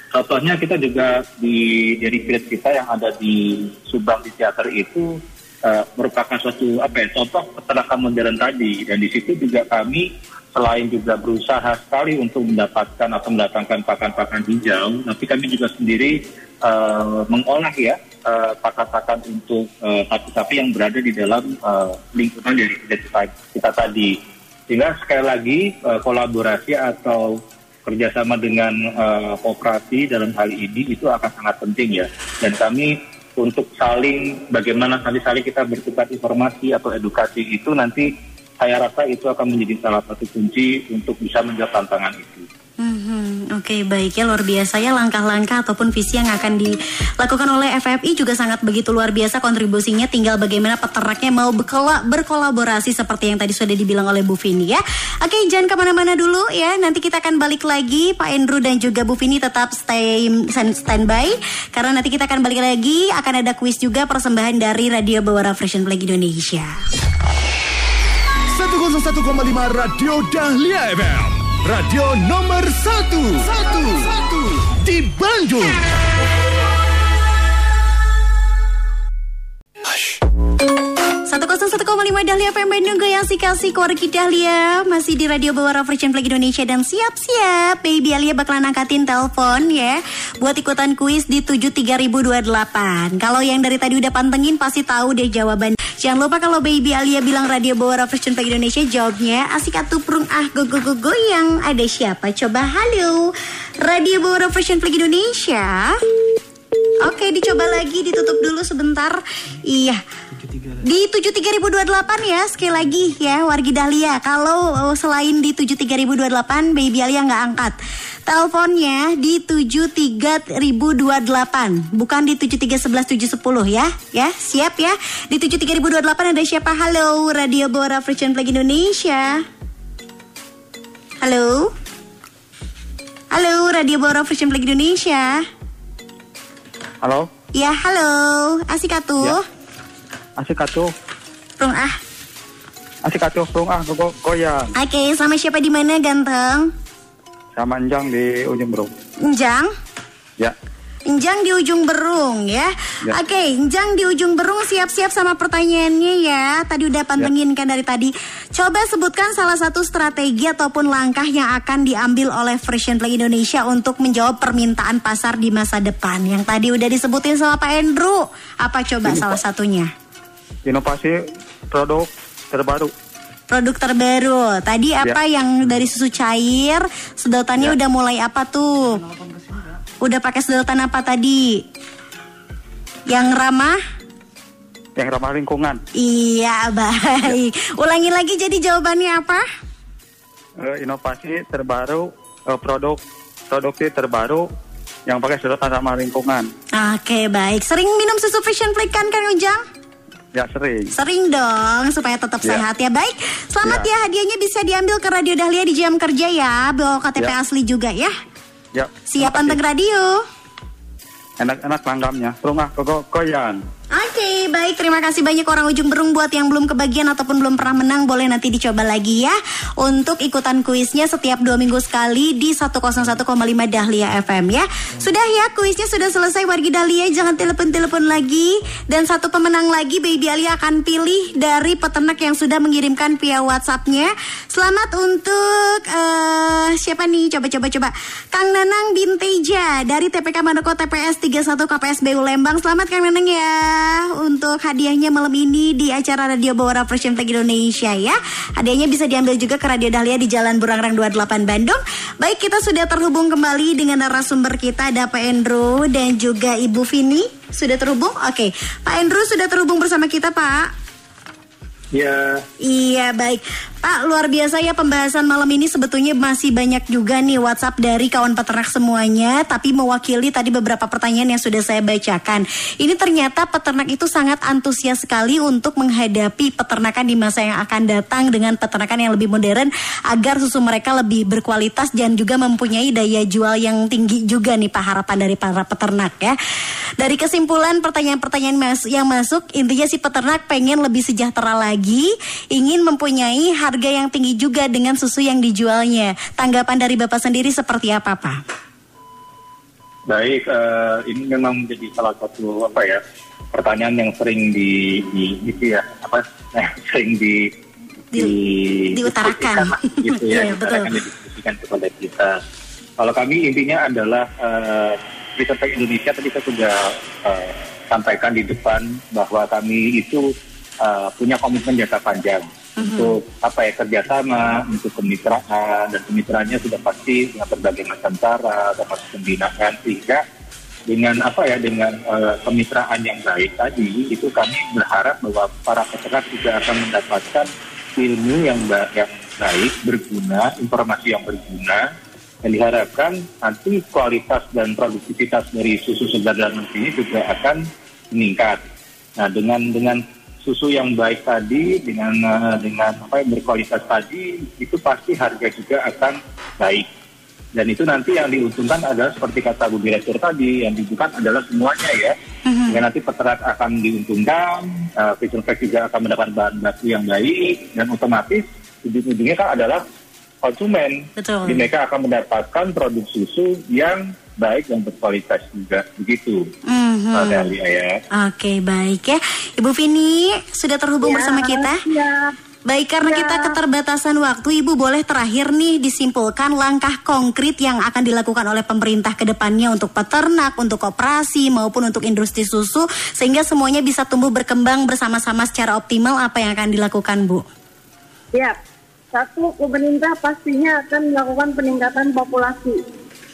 Contohnya kita juga di dari village kita yang ada di Subang di teater itu eh, merupakan suatu apa ya contoh peternakan modern tadi dan di situ juga kami selain juga berusaha sekali untuk mendapatkan atau mendatangkan pakan-pakan hijau, tapi kami juga sendiri eh, mengolah ya eh, pakan-pakan untuk sapi-sapi yang berada di dalam eh, lingkungan dari kita, kita tadi. Sehingga sekali lagi eh, kolaborasi atau kerjasama dengan eh, kooperasi dalam hal ini itu akan sangat penting ya. Dan kami untuk saling bagaimana nanti saling kita bertukar informasi atau edukasi itu nanti saya rasa itu akan menjadi salah satu kunci untuk bisa menjawab tantangan itu. Mhm, Oke baik ya. Luar biasa ya langkah-langkah ataupun visi yang akan dilakukan oleh FFI juga sangat begitu luar biasa kontribusinya. Tinggal bagaimana peternaknya mau berkola- berkolaborasi seperti yang tadi sudah dibilang oleh Bu Vini ya. Oke jangan ke mana-mana dulu ya. Nanti kita akan balik lagi Pak Andrew dan juga Bu Vini tetap stay stand- standby. Karena nanti kita akan balik lagi akan ada kuis juga persembahan dari Radio Bawara Fresh and Flag Indonesia. 101,5 Radio Dahlia FM. Radio nomor 1. 1. Di Bandung. 101,5 Dahlia FM Bandung Goyang si kasih keluarga Dahlia Masih di Radio Bawara and Flag Indonesia Dan siap-siap Baby Alia bakalan angkatin telepon ya Buat ikutan kuis di 73028 Kalau yang dari tadi udah pantengin Pasti tahu deh jawaban Jangan lupa kalau Baby Alia bilang Radio Bawara and Flag Indonesia Jawabnya asik atuh prung ah go go go goyang Ada siapa? Coba halo Radio Bawara and Flag Indonesia Oke, dicoba lagi, ditutup dulu sebentar. Iya. Di 73028 ya, sekali lagi ya, Wargi Dahlia. Kalau uh, selain di 73028, Baby Alia nggak angkat. Teleponnya di 73028, bukan di 7311710 ya. Ya, siap ya. Di 73028 ada siapa? Halo, Radio Bora Free Flag Indonesia. Halo. Halo, Radio Bora Free Flag Indonesia. Halo, Ya, halo. Asik atuh. Ya. Asik atuh, Rung ah. asik atuh, rung ah, go goyang, Oke, sama siapa di mana ganteng? sama Anjang di ujung bro. Enjang? Ya, Enjang di ujung berung ya. Ya. Oke, Enjang di ujung berung siap-siap sama pertanyaannya ya. Tadi udah pantengin kan dari tadi. Coba sebutkan salah satu strategi ataupun langkah yang akan diambil oleh Fresh and Play Indonesia untuk menjawab permintaan pasar di masa depan. Yang tadi udah disebutin sama Pak Andrew. Apa coba Ini, salah satunya? Inovasi produk terbaru. Produk terbaru. Tadi apa yang dari susu cair, sedotannya Ya. udah mulai apa tuh? Udah pakai sedotan apa tadi? Yang ramah? yang ramah lingkungan. Iya, baik. Ulangi lagi jadi jawabannya apa? Eh, inovasi terbaru, eh, produk produksi terbaru yang pakai sedotan ramah lingkungan. Oke, baik. Sering minum susu Vision Flick kan kan Ujang? Ya sering. Sering dong supaya tetap Ya. sehat ya. Baik. Selamat Ya. ya hadiahnya bisa diambil ke Radio Dahlia di jam kerja ya. Bawa KTP Ya. asli juga ya. Ya. Siap panteng radio. Enak-enak langgamnya. Rumah go goyang. Oke, baik. Terima kasih banyak orang ujung berung buat yang belum kebagian ataupun belum pernah menang. Boleh nanti dicoba lagi ya. Untuk ikutan kuisnya setiap dua minggu sekali di 101,5 Dahlia FM ya. Sudah ya, kuisnya sudah selesai wargi Dahlia. Jangan telepon-telepon lagi. Dan satu pemenang lagi, Baby Ali akan pilih dari peternak yang sudah mengirimkan via WhatsAppnya. Selamat untuk eh siapa nih? Coba coba. Kang Nanang Binteja dari TPK Manoko TPS 31 KPS BU Lembang. Selamat Kang Nanang ya untuk hadiahnya malam ini di acara Radio Bawara Fresh Tech Indonesia ya. Hadiahnya bisa diambil juga ke Radio Dahlia di Jalan Burangrang 28 Bandung. Baik, kita sudah terhubung kembali dengan narasumber kita ada Pak Endro dan juga Ibu Vini. Sudah terhubung? Oke. Pak Endro sudah terhubung bersama kita, Pak. Ya, Iya baik Pak luar biasa ya pembahasan malam ini. Sebetulnya masih banyak juga nih WhatsApp dari kawan peternak semuanya. Tapi mewakili tadi beberapa pertanyaan yang sudah saya bacakan. Ini ternyata peternak itu sangat antusias sekali untuk menghadapi peternakan di masa yang akan datang Dengan peternakan yang lebih modern Agar susu mereka lebih berkualitas dan juga mempunyai daya jual yang tinggi juga nih Pak harapan dari para peternak ya. Dari kesimpulan pertanyaan-pertanyaan yang masuk Intinya si peternak pengen lebih sejahtera lagi Ingin mempunyai harga yang tinggi juga dengan susu yang dijualnya Tanggapan dari Bapak sendiri seperti apa Pak? baik. eh, ini memang menjadi salah satu apa ya pertanyaan yang sering di, di itu ya apa eh, sering di Di- diutarakan. diskusikan lah, gitu ya betul. diutarakan, didiskusikan kepada kita. Kalau kami intinya adalah eh, Riset Tech Indonesia tadi saya sudah eh, sampaikan di depan bahwa kami itu eh, punya komitmen jangka panjang untuk apa ya kerjasama, untuk kemitraan dan kemitraannya sudah pasti dengan berbagai macam cara, termasuk pembinaan sehingga dengan apa ya dengan eh, kemitraan yang baik tadi itu kami berharap bahwa para peternak juga akan mendapatkan ilmu yang ba- yang baik berguna informasi yang berguna dan diharapkan nanti kualitas dan produktivitas dari susu segar negeri ini juga akan meningkat. Nah dengan dengan susu yang baik tadi dengan eh, dengan apa yang berkualitas tadi itu pasti harga juga akan baik. Dan itu nanti yang diuntungkan adalah seperti kata Bu Direktur tadi yang diuntungkan adalah semuanya ya. Sehingga nanti peternak akan diuntungkan uh, juga akan mendapat bahan baku yang baik dan otomatis ujung-ujungnya kan adalah konsumen. Betul. Jadi mereka akan mendapatkan produk susu yang baik dan berkualitas juga. Begitu. Mhm. Dahlia ya. Oke baik ya. Ibu Vini sudah terhubung bersama kita? Baik karena kita keterbatasan waktu Ibu boleh terakhir nih disimpulkan langkah konkret yang akan dilakukan oleh pemerintah ke depannya untuk peternak, untuk koperasi maupun untuk industri susu sehingga semuanya bisa tumbuh berkembang bersama-sama secara optimal. Apa yang akan dilakukan Bu? Ya, satu pemerintah pastinya akan melakukan peningkatan populasi.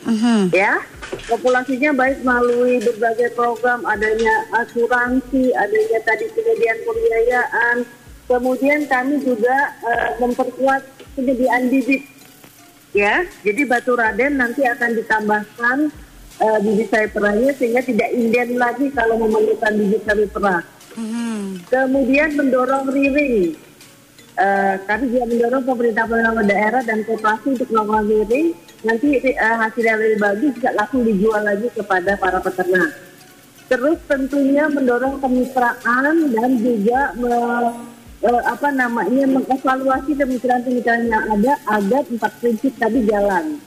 Mhm. Ya, populasinya baik melalui berbagai program, adanya asuransi, adanya tadi penyediaan pembiayaan. Kemudian kami juga eh, memperkuat penyediaan bibit. Ya, jadi batu raden nanti akan ditambahkan eh, bibit sayur perahnya sehingga tidak inden lagi kalau memerlukan bibit sayur perah. Mhm. Kemudian mendorong riring. Eh, kami juga mendorong pemerintah pemerintah daerah dan koperasi untuk melakukan riring. Nanti eh, hasil yang lebih bagus bisa langsung dijual lagi kepada para peternak. Terus tentunya mendorong kemitraan dan juga me- eh, apa namanya mengevaluasi kemitraan-kemitraan yang ada agar empat prinsip tadi jalan.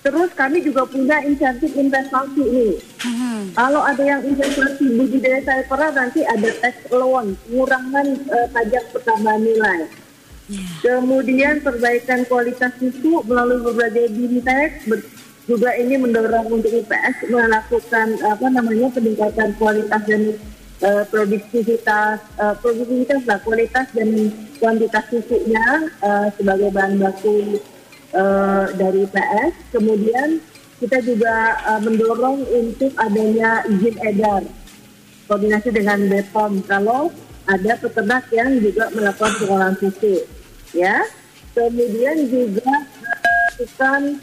Terus kami juga punya insentif investasi ini. Mhm. Kalau ada yang investasi budidaya sayur nanti ada tax loan, pengurangan eh, pajak pertambahan nilai. Kemudian perbaikan kualitas susu melalui berbagai bintek ber- juga ini mendorong untuk IPS melakukan apa namanya peningkatan kualitas dan eh, produktivitas eh, produktivitas lah kualitas dan kuantitas susunya eh, sebagai bahan baku eh, dari IPS. Kemudian kita juga eh, mendorong untuk adanya izin edar koordinasi dengan BPOM kalau ada peternak yang juga melakukan pengolahan susu ya. Kemudian juga melakukan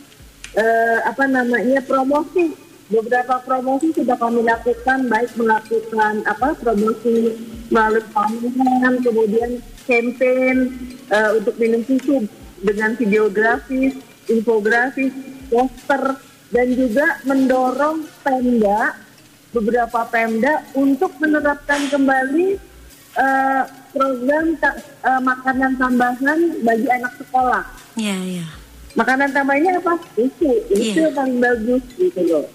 eh, apa namanya promosi. Beberapa promosi sudah kami lakukan baik melakukan apa promosi melalui pameran kemudian campaign eh, untuk minum susu dengan videografis infografis poster dan juga mendorong Pemda beberapa Pemda untuk menerapkan kembali eh, program ta- eh, makanan tambahan bagi anak sekolah. Ya ya. Makanan tambahannya apa? Itu, itu Iya. yang paling bagus gitu loh.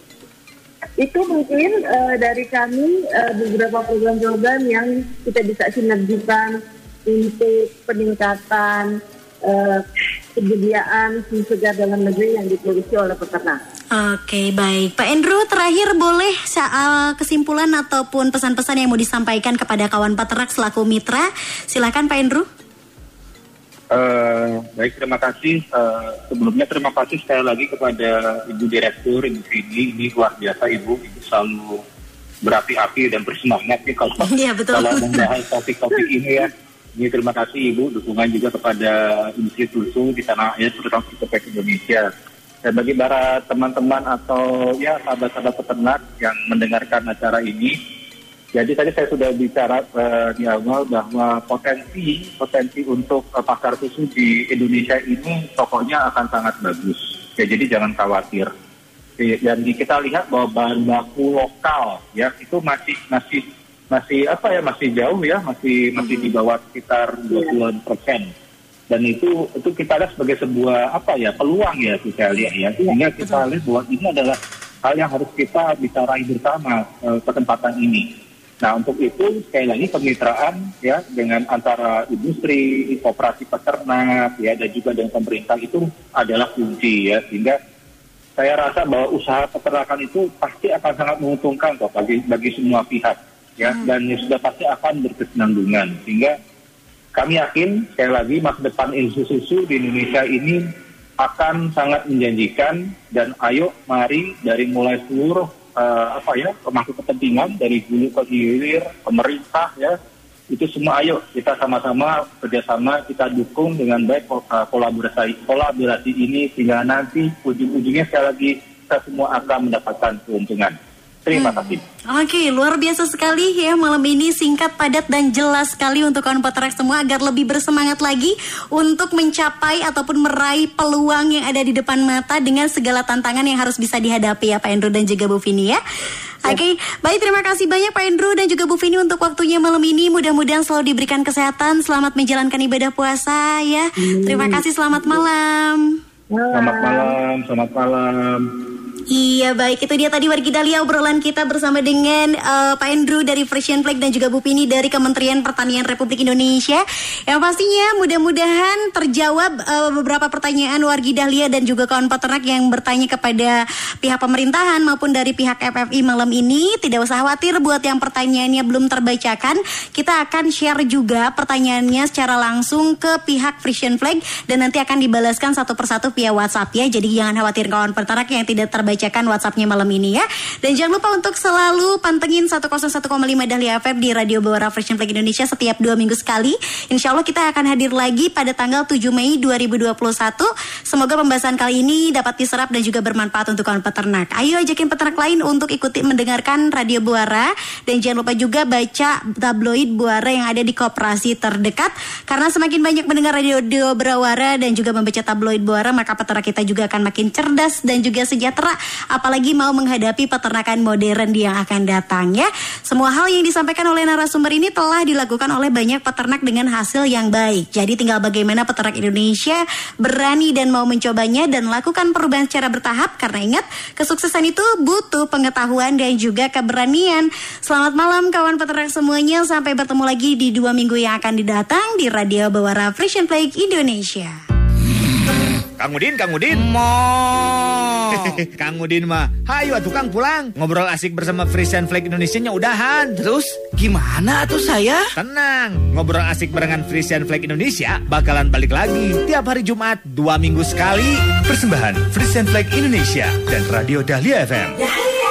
Itu mungkin eh, dari kami eh, beberapa program-program yang kita bisa sinergikan untuk peningkatan eh, kebudiaan susu segar dalam negeri yang diproduksi oleh peternak. Oke, baik. Pak Andrew, terakhir boleh soal kesimpulan ataupun pesan-pesan yang mau disampaikan kepada kawan peternak selaku mitra? Silakan Pak Andrew. Eh, baik, terima kasih. Eh, sebelumnya terima kasih sekali lagi kepada Ibu Direktur, Ibu Vini. Ini luar biasa Ibu. Ibu selalu berapi-api dan bersemangat nih kalau, Iya, betul. kalau membahas topik-topik ini ya. Ini terima kasih Ibu, dukungan juga kepada industri susu di tanah air, terutama di Kepek Indonesia. Dan bagi para teman-teman atau ya sahabat-sahabat peternak yang mendengarkan acara ini, jadi tadi saya sudah bicara eh, di awal bahwa potensi potensi untuk eh, pasar susu di Indonesia ini pokoknya akan sangat bagus. Ya, jadi jangan khawatir. Ya, Dan kita lihat bahwa bahan baku lokal ya itu masih masih masih apa ya masih jauh ya masih masih di bawah sekitar 20 persen. Dan itu itu kita lihat sebagai sebuah apa ya peluang ya kita lihat ya. Sehingga kita lihat bahwa ini adalah hal yang harus kita bicarain bersama eh, kesempatan ini. Nah untuk itu sekali lagi kemitraan ya dengan antara industri, kooperasi peternak ya dan juga dengan pemerintah itu adalah kunci ya. Sehingga saya rasa bahwa usaha peternakan itu pasti akan sangat menguntungkan kok bagi bagi semua pihak ya dan ya sudah pasti akan berkesinambungan. Sehingga kami yakin sekali lagi masa depan industri susu di Indonesia ini akan sangat menjanjikan. Dan ayo mari dari mulai seluruh eh, apa ya pemangku kepentingan dari hulu ke hilir pemerintah ya itu semua ayo kita sama-sama kerjasama kita dukung dengan baik eh, kolaborasi kolaborasi ini. Sehingga nanti ujung-ujungnya sekali lagi kita semua akan mendapatkan keuntungan. Terima kasih. Oke, luar biasa sekali ya malam ini singkat, padat dan jelas sekali untuk kawan peternak semua agar lebih bersemangat lagi untuk mencapai ataupun meraih peluang yang ada di depan mata dengan segala tantangan yang harus bisa dihadapi ya Pak Andrew dan juga Bu Vini ya. Oke, baik terima kasih banyak Pak Andrew dan juga Bu Vini untuk waktunya malam ini. Mudah-mudahan selalu diberikan kesehatan, selamat menjalankan ibadah puasa ya. Terima kasih, selamat malam. Selamat malam, selamat malam. Iya baik. Itu dia tadi wargi Dahlia obrolan kita bersama dengan eh, Pak Andrew dari Frisian Flag dan juga Bu Pini dari Kementerian Pertanian Republik Indonesia. Yang pastinya mudah-mudahan terjawab eh, beberapa pertanyaan wargi Dahlia dan juga kawan peternak yang bertanya kepada pihak pemerintahan maupun dari pihak FFI malam ini. Tidak usah khawatir buat yang pertanyaannya belum terbacakan. Kita akan share juga pertanyaannya secara langsung ke pihak Frisian Flag dan nanti akan dibalaskan satu persatu via WhatsApp ya. Jadi jangan khawatir kawan peternak yang tidak terbacakan WhatsAppnya malam ini ya. Dan jangan lupa untuk selalu pantengin 101,5 Dahlia FM di Radio Bawara Frisian Flag Indonesia setiap dua minggu sekali. Insya Allah kita akan hadir lagi pada tanggal 7 Mei 2021 semoga pembahasan kali ini dapat diserap dan juga bermanfaat untuk kawan peternak. Ayo ajakin peternak lain untuk ikuti mendengarkan Radio Buara. Dan jangan lupa juga baca tabloid Buara yang ada di koperasi terdekat. Karena semakin banyak mendengar radio Buara dan juga membaca tabloid Buara maka peternak kita juga akan makin cerdas dan juga sejahtera apalagi mau menghadapi peternakan modern yang akan datang ya. Semua hal yang disampaikan oleh narasumber ini telah dilakukan oleh banyak peternak dengan hasil yang baik. Jadi tinggal bagaimana peternak Indonesia berani dan mau mencobanya dan lakukan perubahan secara bertahap. Karena ingat kesuksesan itu butuh pengetahuan dan juga keberanian. Selamat malam kawan peternak semuanya. Sampai bertemu lagi di dua minggu yang akan didatang di Radio Bawara Frisian Flag Indonesia. Kang Udin, Kang Udin. Kang Udin mah, hayu atuh Kang pulang. Ngobrol asik bersama Frisian Flag Indonesia-nya udahan. Terus gimana tuh saya? Tenang, ngobrol asik barengan Frisian Flag Indonesia bakalan balik lagi tiap hari Jumat dua minggu sekali. Persembahan Frisian Flag Indonesia dan Radio Dahlia FM.